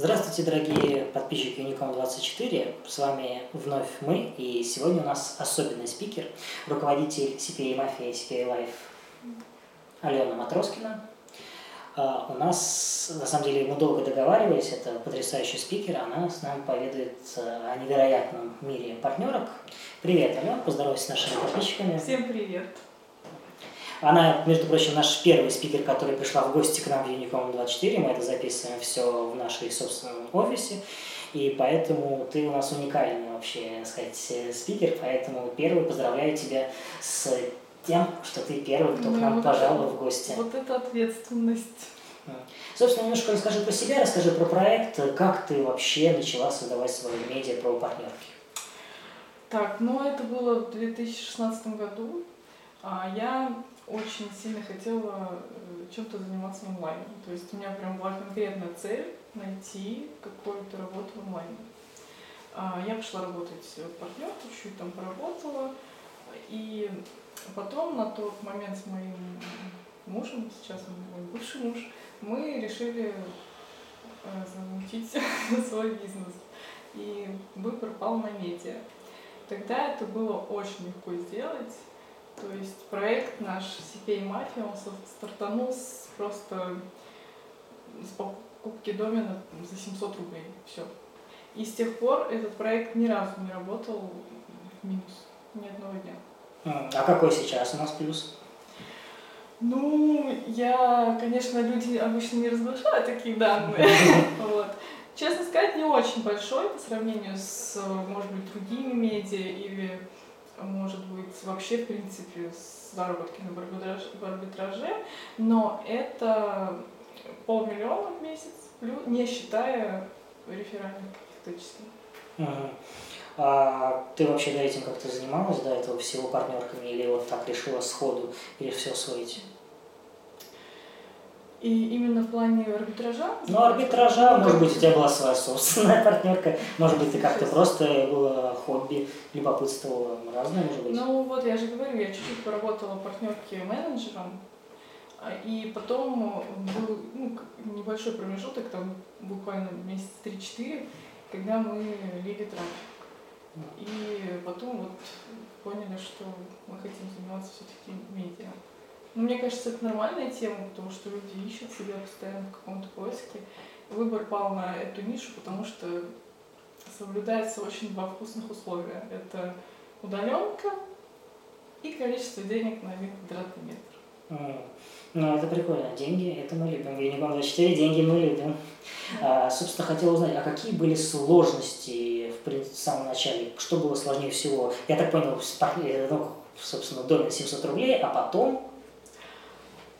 Здравствуйте, дорогие подписчики Unicom24. С вами вновь мы, и сегодня у нас особенный спикер, руководитель CPA Mafia и CPA Life Алена Матроскина. А, у нас, на самом деле, мы долго договаривались, это потрясающий спикер, она с нами поведает о невероятном мире партнерок. Привет, Алена, поздоровайся с нашими подписчиками. Всем привет. Она, между прочим, наш первый спикер, который пришла в гости к нам в Unicom 24. Мы это записываем все в нашей собственном офисе. И поэтому ты у нас уникальный вообще, сказать, спикер. Поэтому первый поздравляю тебя с тем, что ты первый, кто ну, к нам вот пожаловал в гости. Вот это ответственность. Собственно, немножко расскажи про себя, расскажи про проект, как ты вообще начала создавать свою медиа про партнерки. Так, ну это было в 2016 году. А я очень сильно хотела э, чем-то заниматься онлайн. То есть у меня прям была конкретная цель найти какую-то работу онлайн. А, я пошла работать в партнер, чуть там поработала. И потом на тот момент с моим мужем, сейчас он мой бывший муж, мы решили э, замутить свой бизнес. И выбор пал на медиа. Тогда это было очень легко сделать. То есть проект наш CPA Mafia, он стартанул с просто с покупки домена за 700 рублей. Все. И с тех пор этот проект ни разу не работал в минус. Ни одного дня. А какой сейчас у нас плюс? Ну, я, конечно, люди обычно не разглашают такие данные. вот. Честно сказать, не очень большой по сравнению с, может быть, другими медиа или может быть, вообще, в принципе, с заработками в арбитраже, в арбитраже но это полмиллиона в месяц, не считая реферальных каких-то. Угу. А ты вообще до этим как-то занималась, до этого всего партнерками, или вот так решила сходу, или все освоить? И именно в плане арбитража? Ну, арбитража, может быть, у тебя была своя собственная партнерка, может быть, ты как-то просто было хобби, любопытствовала, разное может быть. Ну, вот я же говорю, я чуть-чуть поработала партнерки менеджером, а, и потом был ну, небольшой промежуток, там буквально месяц 3-4, когда мы лили трафик. И потом вот поняли, что мы хотим заниматься все-таки медиа. Ну, мне кажется, это нормальная тема, потому что люди ищут себя постоянно в каком-то поиске. Выбор пал на эту нишу, потому что соблюдается очень два вкусных условия. Это удаленка и количество денег на один квадратный метр. Ну, это прикольно. Деньги, это мы любим. Юником 24, деньги мы любим. А, собственно, хотел узнать, а какие были сложности в, в самом начале? Что было сложнее всего? Я так понял, ну, собственно, домен 700 рублей, а потом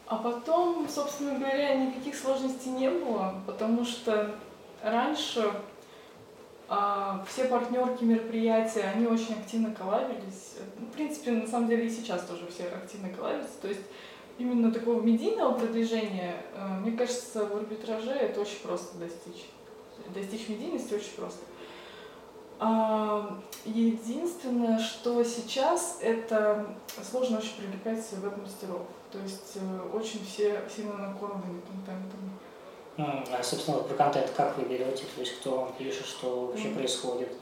а потом, собственно говоря, никаких сложностей не было, потому что раньше а, все партнерки мероприятия, они очень активно коллабились. Ну, в принципе, на самом деле и сейчас тоже все активно коллабятся. То есть именно такого медийного продвижения, а, мне кажется, в арбитраже это очень просто достичь. Достичь медийности очень просто. А, единственное, что сейчас это сложно очень привлекать веб-мастеров. То есть э, очень все сильно накормлены контентом. А, собственно, вот про контент как вы берете? То есть кто вам пишет, что вообще происходит?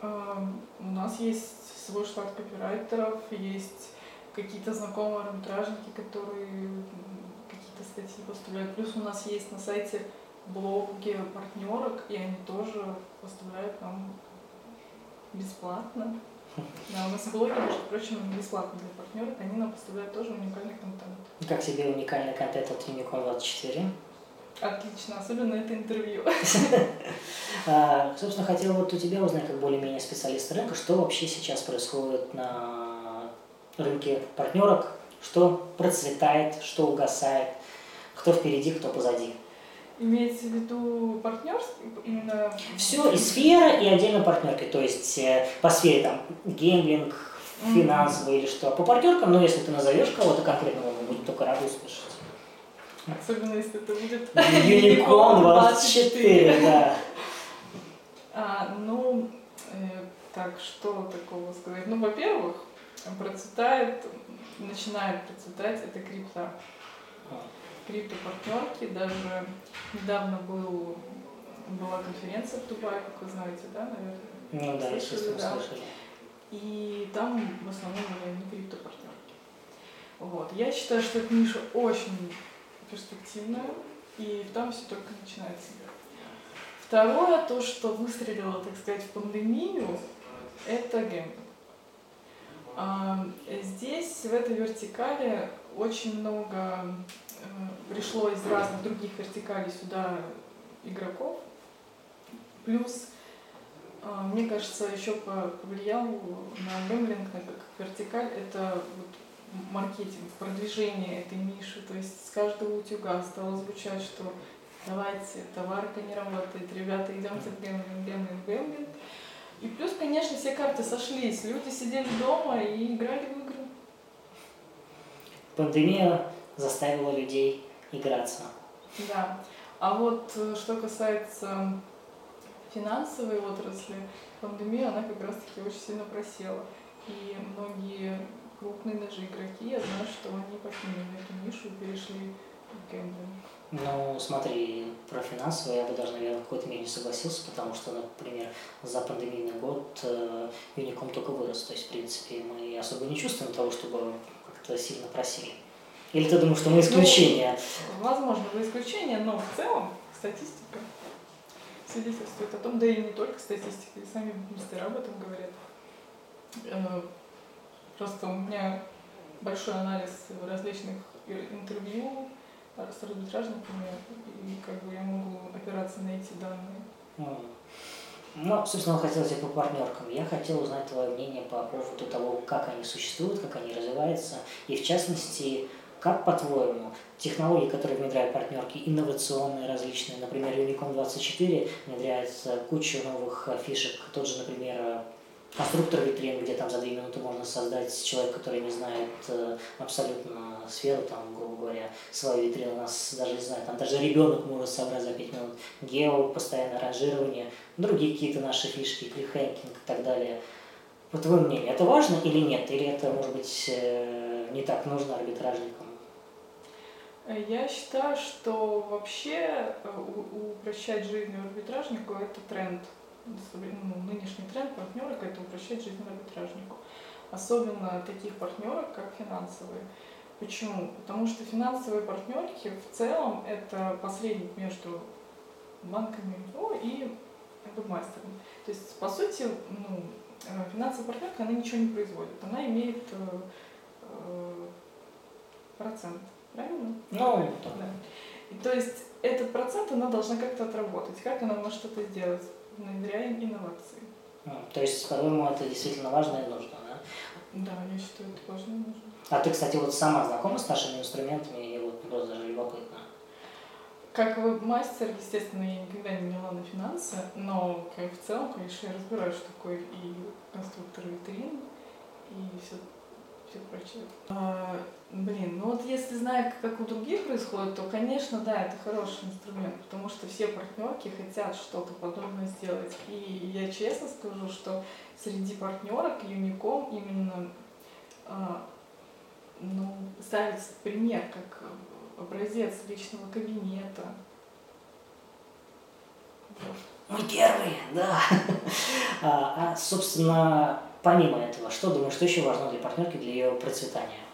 А, у нас есть свой штат копирайтеров, есть какие-то знакомые арбитражники, которые какие-то статьи поставляют. Плюс у нас есть на сайте блоги партнерок, и они тоже поставляют нам бесплатно. Да, у нас блоги, между прочим, бесплатно для партнеров, они нам поставляют тоже уникальный контент. Как тебе уникальный контент от Unicom 24? Отлично, особенно это интервью. А, собственно, хотел вот у тебя узнать, как более-менее специалист рынка, что вообще сейчас происходит на рынке партнерок, что процветает, что угасает, кто впереди, кто позади. Имеется в виду партнерский именно? Все, и сфера, и отдельно партнерки. То есть э, по сфере там геймлинг, финансовый mm-hmm. или что. По партнеркам, ну если ты назовешь кого-то конкретного, мы будем только рады услышать. Особенно если это будет Unicorn 24, да. А, ну, э, так, что такого сказать? Ну, во-первых, процветает, начинает процветать это крипта криптопартнерки. Даже недавно был была конференция в Дубае, как вы знаете, да, наверное? Ну да, слышали, да. слышали. И там в основном были не криптопартнерки. Вот. Я считаю, что эта ниша очень перспективная, и там все только начинается. Второе, то, что выстрелило, так сказать, в пандемию, это. А, здесь, в этой вертикали, очень много пришло из разных других вертикалей сюда игроков. Плюс, а, мне кажется, еще повлиял на гемблинг, как вертикаль, это вот маркетинг, продвижение этой ниши. То есть с каждого утюга стало звучать, что давайте, товарка не работает, ребята, идемте в гемблинг, гемблинг, гемблинг. И плюс, конечно, все карты сошлись. Люди сидели дома и играли в игры. Пандемия заставила людей играться. Да. А вот э, что касается финансовой отрасли, пандемия, она как раз-таки очень сильно просела. И многие крупные даже игроки, я знаю, что они покинули эту нишу и перешли в гэмблинг. Ну, смотри, про финансовое я бы даже, наверное, в какой-то мере согласился, потому что, например, за пандемийный год э, Unicom только вырос. То есть, в принципе, мы особо не чувствуем того, чтобы как-то сильно просили. Или ты думаешь, что мы исключение? Ну, возможно, вы исключение, но в целом статистика свидетельствует о том, да и не только статистика, и сами мастера об этом говорят. Э, просто у меня большой анализ различных интервью, с арбитражниками, и как бы я могу опираться на эти данные. Ну, собственно, хотелось и по партнеркам. Я хотел узнать твое мнение по поводу того, как они существуют, как они развиваются, и в частности, как, по-твоему, технологии, которые внедряют партнерки, инновационные, различные, например, Unicom 24 внедряет кучу новых фишек, тот же, например, конструктор витрин, где там за две минуты можно создать человек, который не знает э, абсолютно сферу, там, грубо говоря, свою витрину, у нас даже не знаю, там даже ребенок может собрать за пять минут, гео, постоянное ранжирование, другие какие-то наши фишки, кликхэнкинг и так далее. По твоему мнению, это важно или нет? Или это, может быть, э, не так нужно арбитражникам? Я считаю, что вообще э, упрощать жизнь арбитражнику – это тренд ну, нынешний тренд партнерок – это упрощать жизнь арбитражнику. Особенно таких партнерок, как финансовые. Почему? Потому что финансовые партнерки в целом это посредник между банками МФО и вебмастером. То есть, по сути, ну, э, финансовая партнерка, она ничего не производит. Она имеет э, э, процент. Правильно? Ну, да. И, то есть, этот процент она должна как-то отработать. Как она может это сделать? внедряем инновации. А, то есть, по-моему, это действительно важно и нужно, да? Да, я считаю, это важно и нужно. А ты, кстати, вот сама знакома с нашими инструментами, и вот просто даже любопытно. Как мастер, естественно, я никогда не вняла на финансы, но как в целом, конечно, я разбираюсь, что такое и конструктор витрин, и все прочее. А, блин, ну вот если знаю, как у других происходит, то, конечно, да, это хороший инструмент, потому что все партнерки хотят что-то подобное сделать. И я честно скажу, что среди партнерок Unicom именно а, ну, ставится пример как образец личного кабинета. Мы первые, да. А, а, собственно, Помимо этого, что думаешь, что еще важно для партнерки, для ее процветания?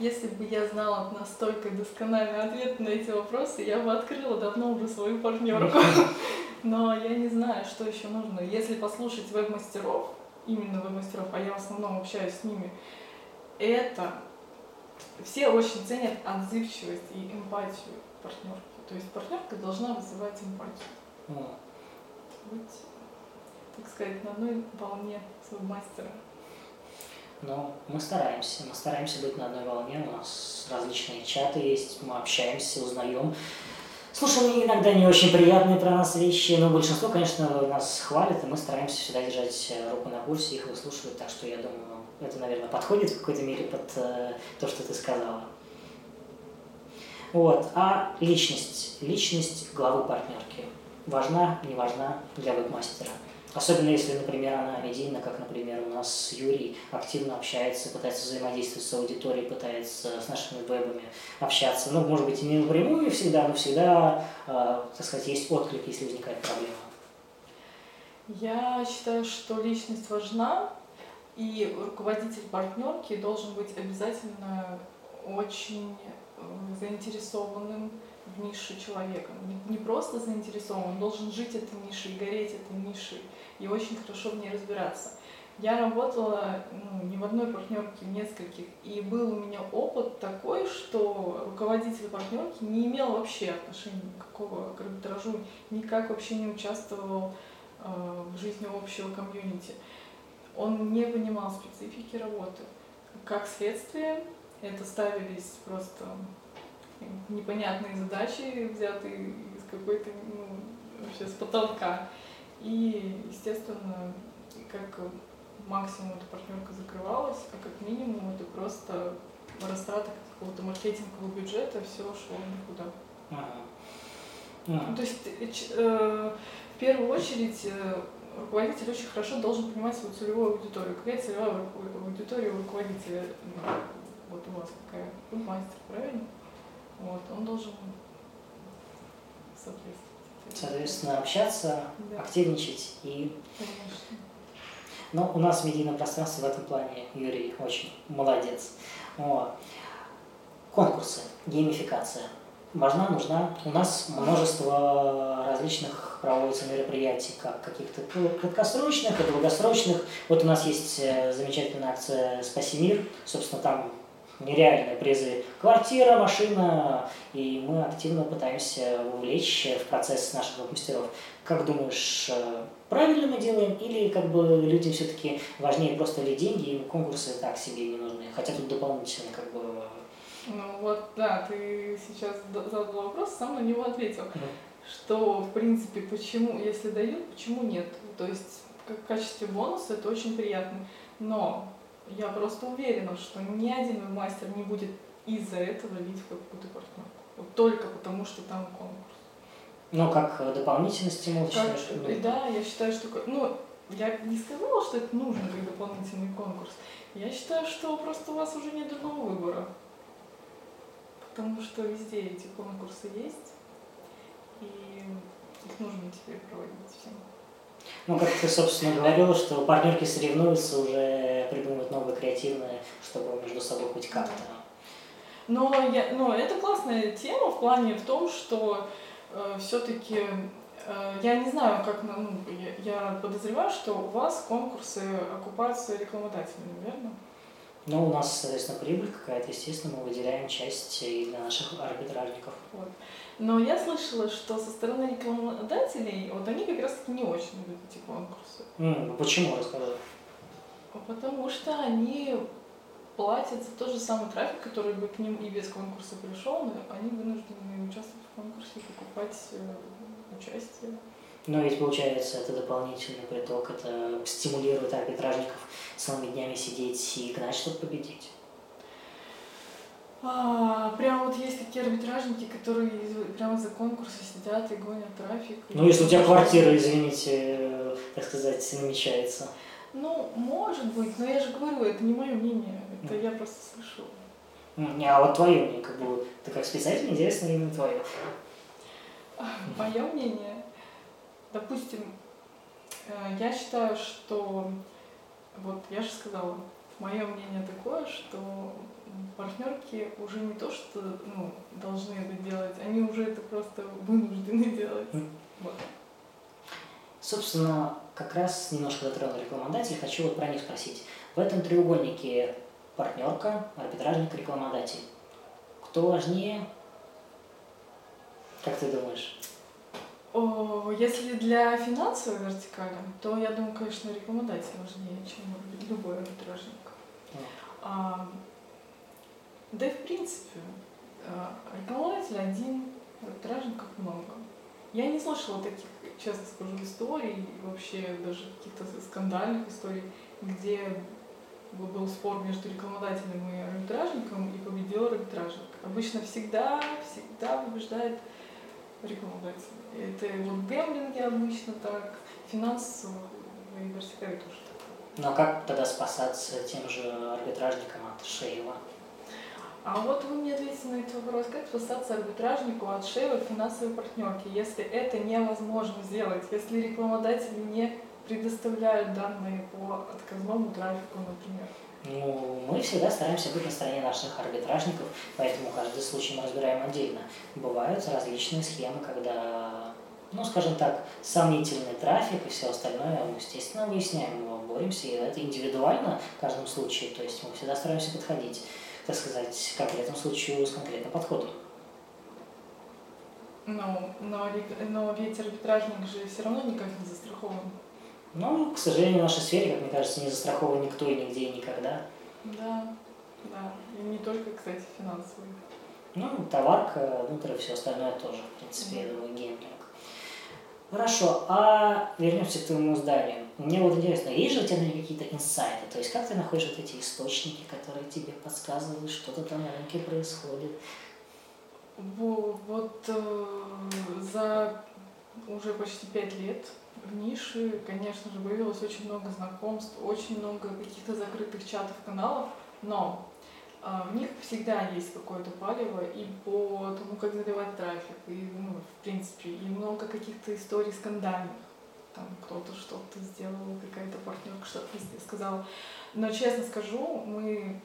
Если бы я знала настолько доскональный ответ на эти вопросы, я бы открыла давно уже свою партнерку. Но я не знаю, что еще нужно. Если послушать веб-мастеров, именно веб-мастеров, а я в основном общаюсь с ними, это все очень ценят отзывчивость и эмпатию партнерки. То есть партнерка должна вызывать эмпатию. Быть так сказать, на одной волне с веб-мастером? Ну, мы стараемся. Мы стараемся быть на одной волне. У нас различные чаты есть, мы общаемся, узнаем. Слушаем иногда не очень приятные про нас вещи, но большинство, конечно, нас хвалит, и мы стараемся всегда держать руку на пульсе, их выслушивать, так что я думаю, это, наверное, подходит в какой-то мере под э, то, что ты сказала. Вот. А личность, личность главы партнерки важна, не важна для веб-мастера? Особенно если, например, она медийна, как, например, у нас Юрий активно общается, пытается взаимодействовать с аудиторией, пытается с нашими вебами общаться. Ну, может быть, и не напрямую всегда, но всегда, э, так сказать, есть отклик, если возникает проблема. Я считаю, что личность важна, и руководитель партнерки должен быть обязательно очень э, заинтересованным в нише человеком. Не, не просто заинтересован, он должен жить этой нишей, гореть этой нишей и очень хорошо в ней разбираться. Я работала ну, не в одной партнерке, в нескольких, и был у меня опыт такой, что руководитель партнерки не имел вообще отношения никакого к арбитражу, никак вообще не участвовал э, в жизни общего комьюнити. Он не понимал специфики работы. Как следствие, это ставились просто непонятные задачи, взятые из какой-то, ну, вообще с потолка. И, естественно, как максимум эта партнерка закрывалась, а как минимум это просто растрата какого-то маркетингового бюджета, все шло никуда. Ага. Ага. То есть э, в первую очередь э, руководитель очень хорошо должен понимать свою целевую аудиторию. Какая целевая аудитория у руководителя? Ну, вот у вас какая? Вы мастер, правильно? Вот, он должен соответствовать. Соответственно, общаться, да. активничать и... Конечно. Но у нас в медийном пространстве в этом плане Юрий очень молодец. Вот. Конкурсы, геймификация. Важна, нужна. У нас множество различных проводится мероприятий, как каких-то краткосрочных и долгосрочных. Вот у нас есть э, замечательная акция «Спаси мир». Собственно, там нереальные призы. Квартира, машина, и мы активно пытаемся вовлечь в процесс наших мастеров. Как думаешь, э, правильно мы делаем, или как бы людям все-таки важнее просто ли деньги, и конкурсы так себе не нужны, хотя тут дополнительно как бы... Ну вот, да, ты сейчас задал вопрос, сам на него ответил. Что, в принципе, почему, если дают, почему нет? То есть, как в качестве бонуса это очень приятно. Но я просто уверена, что ни один мастер не будет из-за этого лить в какую-то партнерку. Вот только потому, что там конкурс. Ну, как э, дополнительный стимул, как, считаешь? Что да, я считаю, что... Ну, я не сказала, что это нужно как дополнительный конкурс. Я считаю, что просто у вас уже нет другого выбора. Потому что везде эти конкурсы есть, и их нужно теперь проводить всем. Ну, как ты, собственно, говорила, что партнерки соревнуются, уже придумывают новые креативные, чтобы между собой хоть как-то. Но, я, но это классная тема в плане в том, что э, все-таки э, я не знаю, как ну, я, я подозреваю, что у вас конкурсы окупаются рекламодателями, верно? Ну, у нас, соответственно, прибыль какая-то, естественно, мы выделяем часть и для наших арбитражников. Вот. Но я слышала, что со стороны рекламодателей, вот они как раз таки не очень любят эти конкурсы. Mm, почему, расскажи? Потому что они платят за тот же самый трафик, который бы к ним и без конкурса пришел, но они вынуждены участвовать в конкурсе покупать э, участие. Но ведь получается это дополнительный приток, это стимулирует арбитражников целыми днями сидеть и гнать, чтобы победить. А, прям вот есть такие арбитражники, которые прямо за конкурсы сидят и гонят трафик. Ну, если у тебя квартира, извините, так сказать, намечается. Ну, может быть, но я же говорю, это не мое мнение, это я просто слышу. Не, а вот твое мнение, как бы, ты как специалист, интересно именно твое. Мое мнение, допустим, э, я считаю, что, вот я же сказала, мое мнение такое, что партнерки уже не то, что ну, должны это делать, они уже это просто вынуждены делать. Вот. Собственно, как раз немножко затронул рекламодатель, хочу вот про них спросить. В этом треугольнике партнерка, арбитражник, рекламодатель. Кто важнее? Как ты думаешь? О, если для финансовой вертикали, то я думаю, конечно, рекламодатель важнее, чем любой арбитражник. А, да и в принципе, а, рекламодатель один, арбитражников много. Я не слышала таких, честно скажу, историй, вообще даже каких-то скандальных историй, где был спор между рекламодателем и арбитражником, и победил арбитражник. Обычно всегда, всегда побеждает рекламодатель. Это вот гэмблинги обычно так, финансовых и в Барсикаве тоже так. Но как тогда спасаться тем же арбитражником от Шейла? А вот вы мне ответите на этот вопрос, как спасаться арбитражнику от шейлы финансовой партнерки, если это невозможно сделать, если рекламодатели не предоставляют данные по отказному трафику, например? Ну, мы всегда стараемся быть на стороне наших арбитражников, поэтому каждый случай мы разбираем отдельно. Бывают различные схемы, когда, ну, скажем так, сомнительный трафик и все остальное, мы, естественно, выясняем его, боремся, и это индивидуально в каждом случае, то есть мы всегда стараемся подходить, так сказать, к конкретному случаю с конкретным подходом. Но, но, но ведь арбитражник же все равно никак не застрахован. Ну, к сожалению, в нашей сфере, как мне кажется, не застрахован никто и нигде и никогда. Да, да. И не только, кстати, финансовый. Ну, товарка, внутрь и все остальное тоже, в принципе, я думаю, гемблинг. Хорошо, а вернемся к твоему зданию. Мне вот интересно, есть же у тебя какие-то инсайты? То есть как ты находишь вот эти источники, которые тебе подсказывают, что-то там на рынке происходит? Вот э, за уже почти пять лет в нише, конечно же, появилось очень много знакомств, очень много каких-то закрытых чатов, каналов, но а, в них всегда есть какое-то палево и по тому, как заливать трафик, и, ну, в принципе, и много каких-то историй скандальных. Там кто-то что-то сделал, какая-то партнерка что-то сказала. Но, честно скажу, мы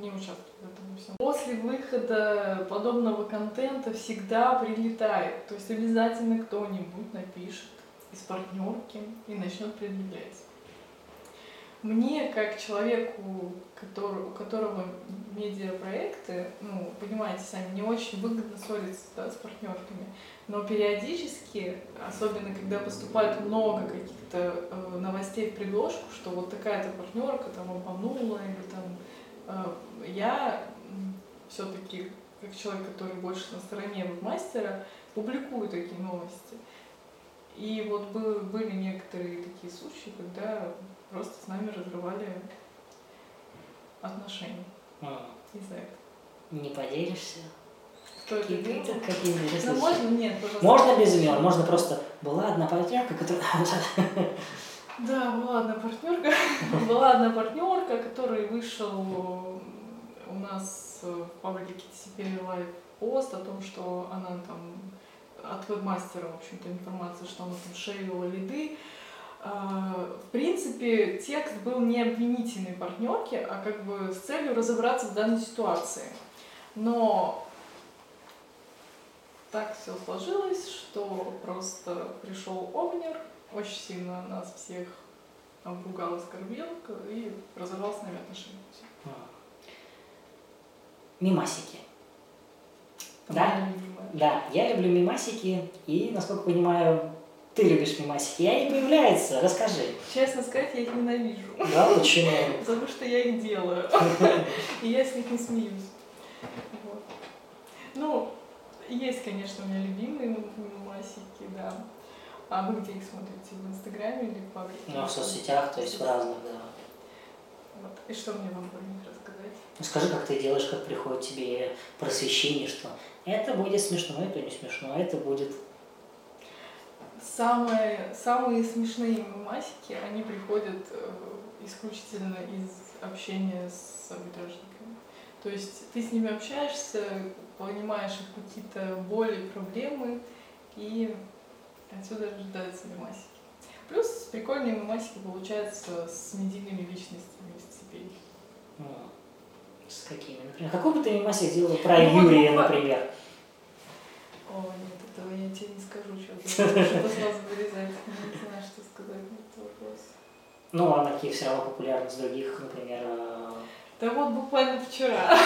не участвуем в этом всем. После выхода подобного контента всегда прилетает. То есть обязательно кто-нибудь напишет из партнерки и начнет предъявлять. Мне, как человеку, который, у которого медиапроекты, ну, понимаете сами, не очень выгодно ссориться да, с партнерками, но периодически, особенно когда поступает много каких-то э, новостей в предложку, что вот такая-то партнерка там обманула или там э, я все-таки как человек, который больше на стороне мастера, публикую такие новости. И вот были некоторые такие случаи, когда просто с нами разрывали отношения а. из-за этого. Не поделишься? Кто это делал? Какие ну, можно? Нет, пожалуйста. Можно без имен, можно просто... Была одна партнерка, которая... Да, была одна партнерка. Была одна партнерка, который вышел у нас в паблике TCP Live пост о том, что она там от вебмастера, в общем-то, информация, что она там шеила лиды. А, в принципе, текст был не обвинительной партнерки, а как бы с целью разобраться в данной ситуации. Но так все сложилось, что просто пришел Овнер, очень сильно нас всех обругал, оскорбил и разорвал с нами отношения. Мимасики. Да? Да, я люблю мимасики, и, насколько понимаю, ты любишь мимасики. И они появляются, расскажи. Честно сказать, я их ненавижу. Да, почему? Потому что я их делаю. И я с них не смеюсь. Вот. Ну, есть, конечно, у меня любимые мимасики, да. А вы где их смотрите? В Инстаграме или в паблике? Ну, в соцсетях, то есть в разных, да. Вот. И что мне вам рассказать? Ну, скажи, как ты делаешь, как приходит тебе просвещение, что это будет смешно, это не смешно, это будет... Самые, самые смешные масики, они приходят э, исключительно из общения с арбитражниками. То есть ты с ними общаешься, понимаешь их какие-то боли, проблемы, и отсюда рождаются мемасики. Плюс прикольные мемасики получаются с медийными личностями из цепей. С какими, например? Какой бы ты мемасик сделала про ну, Юрия, ну, например? О, нет, этого я тебе не скажу, что что сразу вырезать. Не знаю, что сказать на этот вопрос. Ну, а на каких все равно популярных других, например... А, да вот буквально вчера.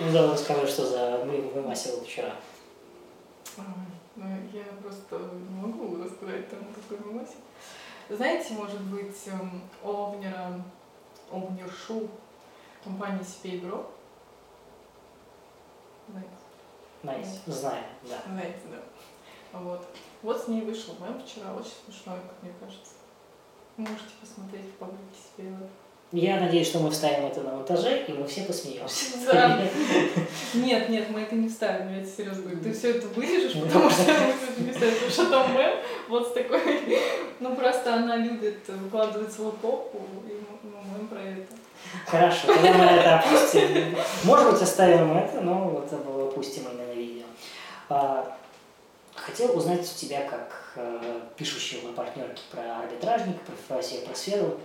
Ну, да, расскажи, что за вымасил вчера. Ну, я просто не могу рассказать там какой вымасил. Знаете, может быть, эм, Овнера, Овнершу компании CPA Group. Знаете, знаем, да. Знаете, да. Вот. Вот с ней вышел мем вчера, очень смешной, как мне кажется. Можете посмотреть в паблике CPA Я надеюсь, что мы вставим это на монтаже, и мы все посмеемся. Да. Нет, нет, мы это не вставим, я тебе серьезно говорю. Ты все это вырежешь, потому что мы это не вставим. Потому что там мем вот с такой... Ну, просто она любит выкладывать свою попу, и мы мем про это. Хорошо, тогда мы это опустим. Может быть, оставим это, но вот опустим именно видео. А, хотел узнать у тебя, как э, пишущего партнерки про арбитражника, про сферу,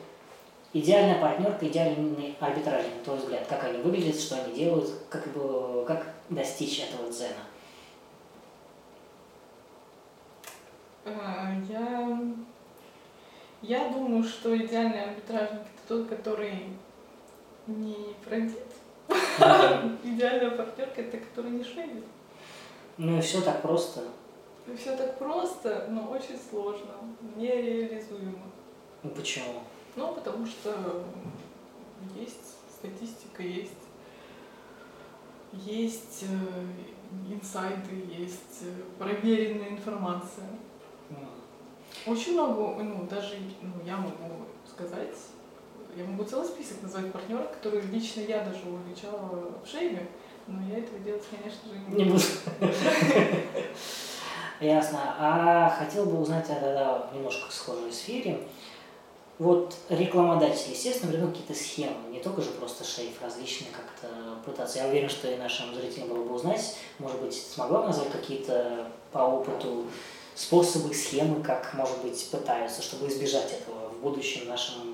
идеальная партнерка, идеальный арбитражник, на твой взгляд, как они выглядят, что они делают, как, бы, как достичь этого дзена? А, я, я думаю, что идеальный арбитражник это тот, который не френдит. Идеальная партнерка это который не шейдит. Ну и все так просто. И все так просто, но очень сложно, нереализуемо. Ну почему? Ну, потому что есть статистика, есть, есть э, инсайды, есть э, проверенная информация. Очень много, ну, даже ну, я могу сказать, я могу целый список назвать партнеров, которые лично я даже увеличала в шейме, но я этого делать, конечно же, не, не буду. Ясно. А хотел бы узнать тогда немножко в схожей сфере. Вот рекламодатели, естественно, придумают какие-то схемы, не только же просто шейф, различные как-то пытаться. Я уверен, что и нашим зрителям было бы узнать, может быть, смогла назвать какие-то по опыту способы, схемы, как, может быть, пытаются, чтобы избежать этого в будущем нашим, так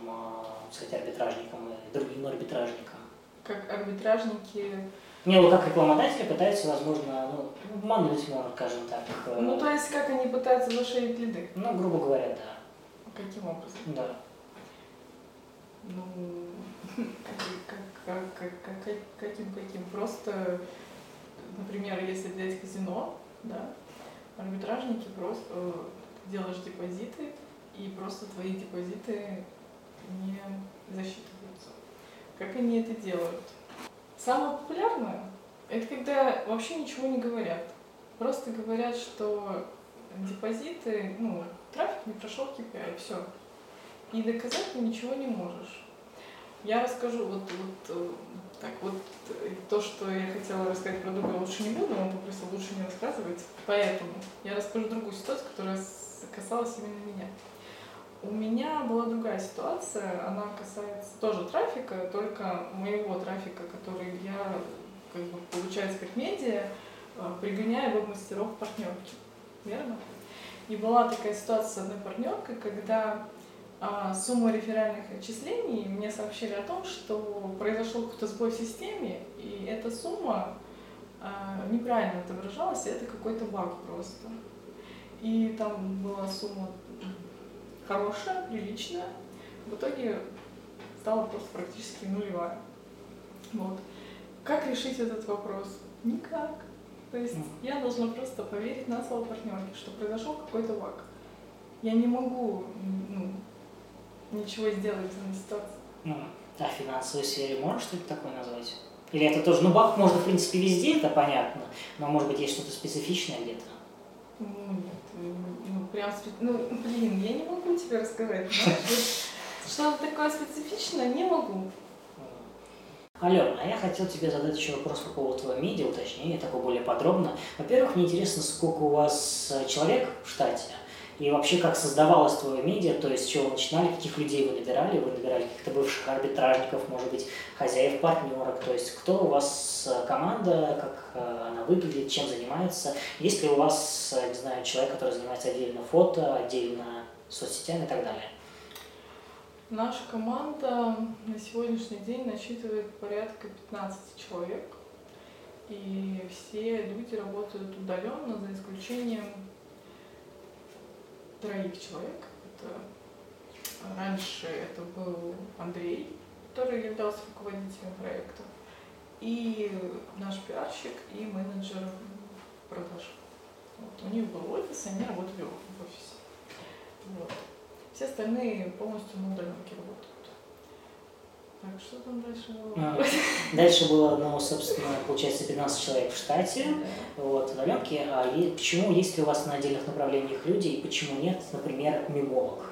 сказать, арбитражникам и другим арбитражникам. Как арбитражники не, вот как рекламодатели пытаются, возможно, ну, обмануть, можно, скажем так. Ну, то есть, как они пытаются зашить лиды? Ну, грубо говоря, да. Каким образом? Да. Ну, как, как, как, как, каким каким? Просто, например, если взять казино, да, арбитражники просто э, делаешь депозиты, и просто твои депозиты не засчитываются. Как они это делают? Самое популярное – это когда вообще ничего не говорят. Просто говорят, что депозиты, ну, трафик не прошел KPI, все. И доказать ты ничего не можешь. Я расскажу вот, вот э, так вот э, то, что я хотела рассказать про друга, лучше не буду, он попросил лучше не рассказывать. Поэтому я расскажу другую ситуацию, которая касалась именно меня. У меня была другая ситуация, она касается тоже трафика, только моего трафика, который я, как бы, получается, как медиа, э, пригоняю веб-мастеров партнерки. Верно? И была такая ситуация с одной партнеркой, когда а, сумма реферальных отчислений мне сообщили о том, что произошел какой-то сбой в системе, и эта сумма а, неправильно отображалась, и это какой-то баг просто. И там была сумма хорошая, приличная. В итоге стала просто практически нулевая. Вот. Как решить этот вопрос? Никак. То есть я должна просто поверить на слово партнерки, что произошел какой-то баг. Я не могу ну, ничего сделать в данной ситуации. Ну, а в финансовой сфере можешь что-то такое назвать? Или это тоже, ну, баг можно, в принципе, везде, это понятно, но, может быть, есть что-то специфичное где-то? Ну, прям, ну, блин, я не могу тебе рассказать, что-то такое специфичное не могу. Алена, а я хотел тебе задать еще вопрос по поводу твоего медиа, уточнение такое более подробно. Во-первых, мне интересно, сколько у вас э, человек в штате, и вообще, как создавалось твое медиа, то есть с чего вы начинали, каких людей вы набирали, вы набирали каких-то бывших арбитражников, может быть, хозяев, партнерок, то есть кто у вас э, команда, как э, она выглядит, чем занимается, есть ли у вас, не знаю, человек, который занимается отдельно фото, отдельно соцсетями и так далее. Наша команда на сегодняшний день насчитывает порядка 15 человек. И все люди работают удаленно, за исключением троих человек. Это раньше это был Андрей, который являлся руководителем проекта, и наш пиарщик и менеджер продаж. Вот. У них был офис, они работали в офисе. Вот. Все остальные полностью на удаленке работают. Так, что там дальше было? А, дальше было, ну, собственно, получается, 15 человек в штате, да. вот, удаленки. А и почему есть ли у вас на отдельных направлениях люди, и почему нет, например, мимолог?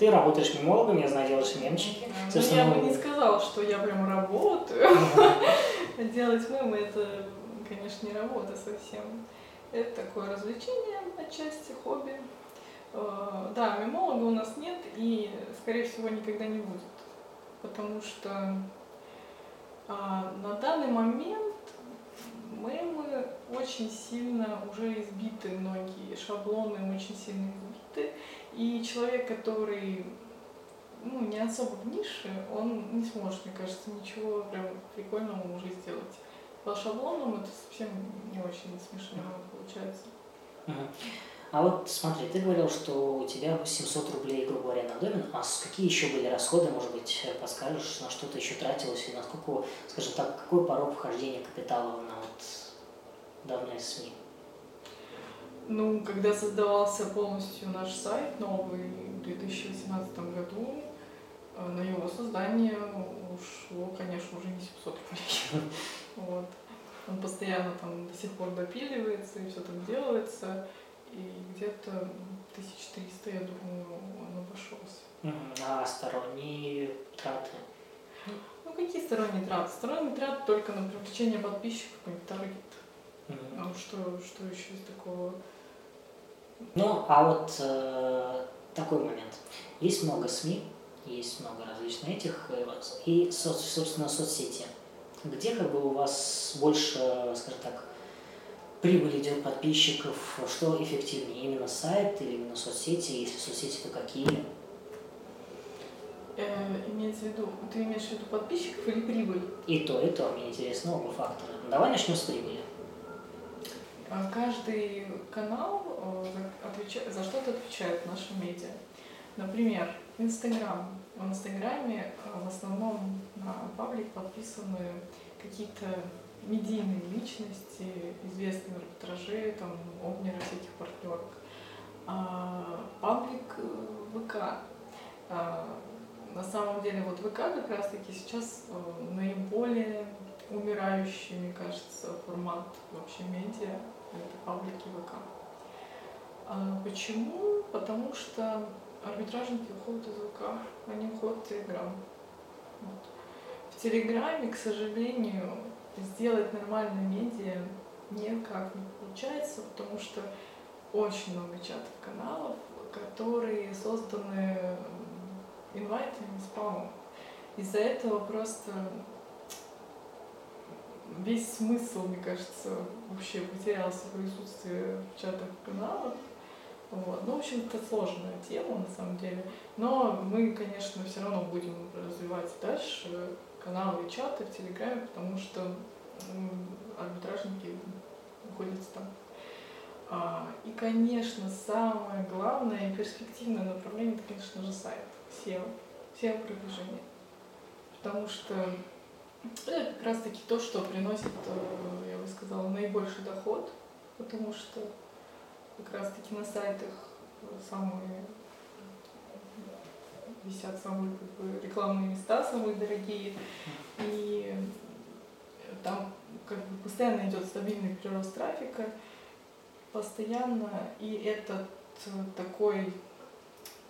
ты работаешь мемологом, я знаю, делаешь мемчики. Ну, я бы не сказала, что я прям работаю. Делать мемы это, конечно, не работа совсем. Это такое развлечение отчасти, хобби. Э, да, мемолога у нас нет и, скорее всего, никогда не будет. Потому что а, на данный момент мемы очень сильно уже избиты, многие шаблоны очень сильно избиты. И человек, который ну, не особо в нише, он не сможет, мне кажется, ничего прям прикольного уже сделать. По шаблонам это совсем не очень смешно получается. А вот смотри, ты говорил, что у тебя 700 рублей, грубо говоря, на домен, а какие еще были расходы, может быть, подскажешь, на что ты еще тратилось, и насколько, скажем так, какой порог вхождения капитала на вот данные СМИ? Ну, когда создавался полностью наш сайт новый в 2018 году, э, на его создание ушло, конечно, уже не 700 рублей. Вот. Он постоянно там до сих пор допиливается и все там делается. И где-то 1300, я думаю, он обошелся. А сторонние траты? Ну, какие сторонние траты? Сторонние траты только на привлечение подписчиков и таргет. А что, что еще из такого? Ну, а вот э, такой момент. Есть много СМИ, есть много различных этих, э, и, собственно, соцсети. Где как бы у вас больше, скажем так, прибыль идет подписчиков, что эффективнее, именно сайт или именно соцсети, если соцсети, то какие? Э, имеется в виду, ты имеешь в виду подписчиков или прибыль? И то, и то, мне интересно оба фактора. Давай начнем с прибыли. А каждый канал э, отвечает, за что-то отвечает в нашем медиа. Например, Инстаграм. В Инстаграме э, в основном на паблик подписаны какие-то медийные личности, известные арбитражи, там, обнеры всяких партнерок. А, паблик э, ВК. А, на самом деле вот ВК как раз таки сейчас наиболее умирающий, мне кажется, формат вообще медиа это паблики ВК. А почему? Потому что арбитражники уходят из ВК, они уходят в Телеграм. Вот. В Телеграме, к сожалению, сделать нормальное медиа никак не получается, потому что очень много чатов каналов, которые созданы инвайтами, спамом. Из-за этого просто весь смысл, мне кажется, вообще потерялся в присутствии в чатах каналов. Вот. Ну, в общем, это сложная тема на самом деле. Но мы, конечно, все равно будем развивать дальше каналы и чаты в Телеграме, потому что арбитражники находятся там. А, и, конечно, самое главное и перспективное направление, это, конечно же, сайт, SEO, SEO-продвижение. Потому что это как раз таки то, что приносит, э, я бы сказала, наибольший доход, потому что как раз таки на сайтах самые висят самые как бы, рекламные места, самые дорогие, и там как бы постоянно идет стабильный прирост трафика, постоянно, и этот такой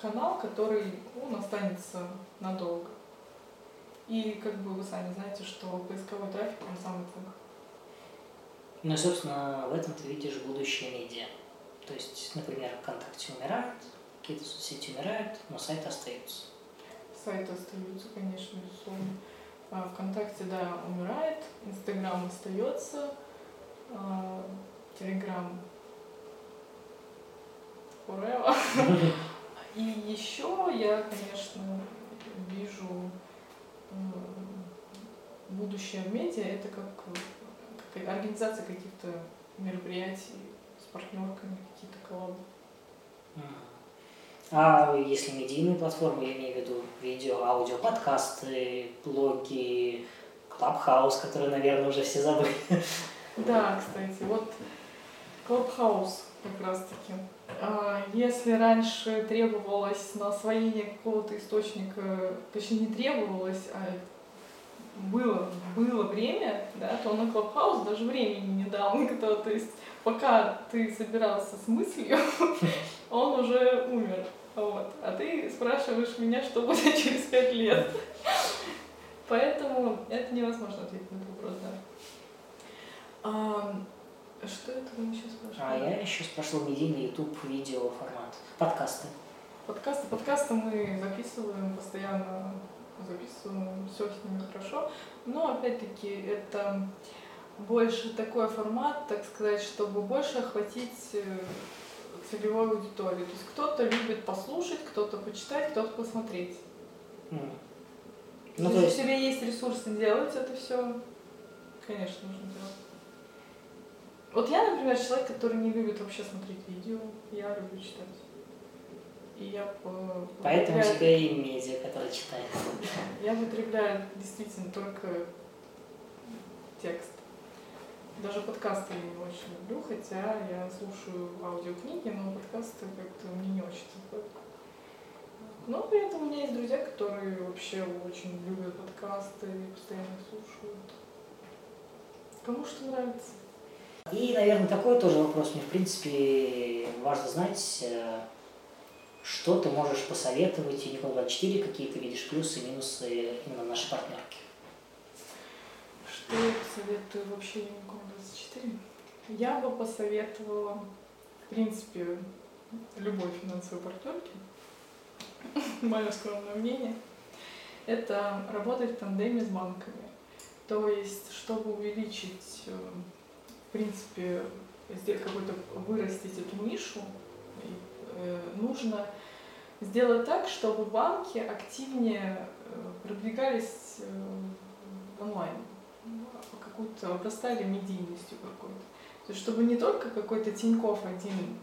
канал, который он останется надолго. И как бы вы сами знаете, что поисковой трафик он самый ценный. Ну и, собственно, в этом ты видишь будущее медиа. То есть, например, ВКонтакте умирает, какие-то соцсети умирают, но сайты остаются. Сайты остаются, конечно, безусловно. А ВКонтакте, да, умирает, Инстаграм остается, а, Телеграм forever. И еще я, конечно, вижу будущее в медиа это как, как организация каких-то мероприятий с партнерками, какие-то коллабы. А если медийные платформы, я имею в виду видео, аудио, подкасты, блоги, Clubhouse, который, наверное, уже все забыли. Да, кстати, вот Clubhouse как раз таки. А, если раньше требовалось на освоение какого-то источника, точнее не требовалось, а было, было время, да, то на Clubhouse даже времени не дал никто. То есть пока ты собирался с мыслью, он уже умер. Вот. А ты спрашиваешь меня, что будет через пять лет. Поэтому это невозможно ответить на этот вопрос, да. А, что это вы еще спрашивали? А я еще спрашивал медийный YouTube видео формат. Подкасты. Подкасты, подкасты мы записываем постоянно, записываем, все с ними хорошо. Но опять-таки это больше такой формат, так сказать, чтобы больше охватить целевую аудиторию. То есть кто-то любит послушать, кто-то почитать, кто-то посмотреть. Mm. Ну, Если то есть... у тебя есть ресурсы делать это все, конечно, нужно делать. Вот я, например, человек, который не любит вообще смотреть видео, я люблю читать. И я по... Поэтому у тебя и медиа, который читает. Я потребляю действительно только текст. Даже подкасты я не очень люблю, хотя я слушаю аудиокниги, но подкасты как-то мне не очень заходят. Но при этом у меня есть друзья, которые вообще очень любят подкасты и постоянно слушают. Кому что нравится. И, наверное, такой тоже вопрос. Мне, в принципе, важно знать, э, что ты можешь посоветовать Unicorn 24, какие ты видишь плюсы и минусы именно нашей партнерки. Что я посоветую вообще Unicorn 24? Я бы посоветовала, в принципе, любой финансовой партнерке, мое скромное мнение, это работать в тандеме с банками. То есть, чтобы увеличить, э, в принципе, сделать какой-то, вырастить эту нишу, э, нужно сделать так, чтобы банки активнее э, продвигались онлайн, какую-то обрастали медийностью какой-то. То есть, чтобы не только какой-то Тиньков один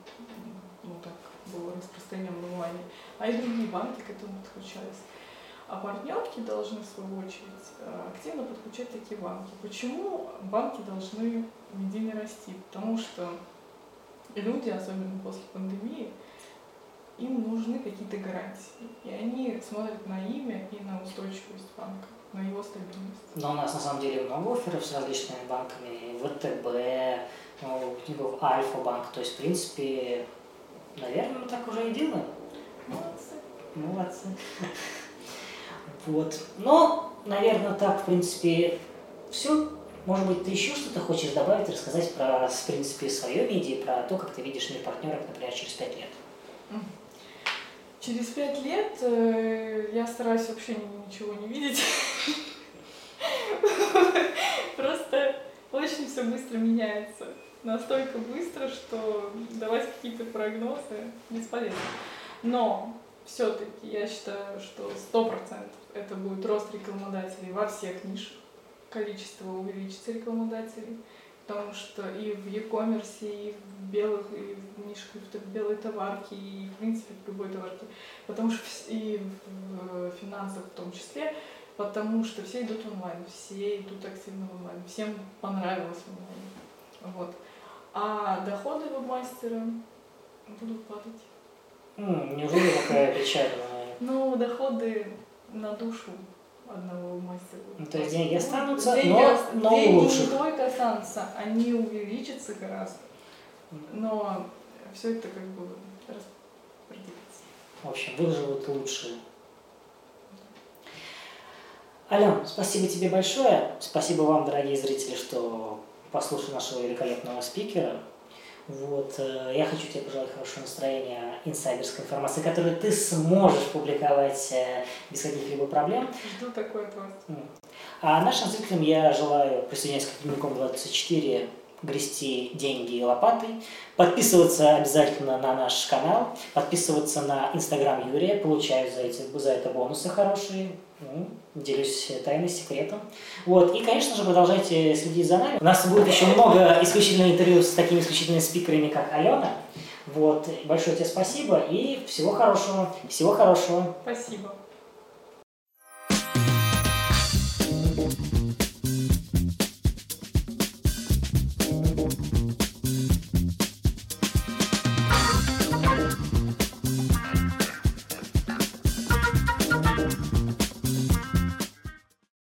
ну, так, был распространен в онлайне, а и другие банки к этому подключались. А партнерки должны, в свою очередь, э, активно подключать такие банки. Почему банки должны медийно расти? Потому что люди, особенно после пандемии, им нужны какие-то гарантии. И они смотрят на имя и на устойчивость банка, на его стабильность. Но у нас на самом деле много офферов с различными банками. ВТБ, ну, Альфа-банк. То есть, в принципе, наверное, мы так уже и делаем. Молодцы. Молодцы. Вот. Но, наверное, так, в принципе, все. Может быть, ты еще что-то хочешь добавить, рассказать про, в принципе, свое медиа, про то, как ты видишь мир партнеров, например, через пять лет. Через пять лет э, я стараюсь вообще ничего не видеть. Просто очень все быстро меняется. Настолько быстро, что давать какие-то прогнозы бесполезно. Но все-таки я считаю, что сто процентов это будет рост рекламодателей во всех нишах. Количество увеличится рекламодателей, потому что и в e-commerce, и в белых, и в нишах, и в белой товарке, и в принципе в любой товарке, потому что и в финансах в том числе, потому что все идут онлайн, все идут активно онлайн, всем понравилось онлайн. Вот. А доходы веб-мастера будут падать. Неужели такая печальная? Ну, доходы на душу одного мастера. Ну, то есть деньги останутся, деньги, но, но деньги лучше. не только останутся, они увеличатся гораздо. Но все это как бы распределится. В общем, выживут лучшие. Ален, спасибо тебе большое. Спасибо вам, дорогие зрители, что послушали нашего великолепного спикера. Вот. Э, я хочу тебе пожелать хорошего настроения, инсайдерской информации, которую ты сможешь публиковать э, без каких-либо проблем. Жду такой вас. А нашим зрителям я желаю присоединяться к Дневником 24 грести деньги лопатой, подписываться обязательно на наш канал, подписываться на инстаграм Юрия, получаю за, эти, за это бонусы хорошие, делюсь тайным секретом. Вот. И, конечно же, продолжайте следить за нами. У нас будет еще много исключительных интервью с такими исключительными спикерами, как Алена. Вот. Большое тебе спасибо и всего хорошего. Всего хорошего. Спасибо.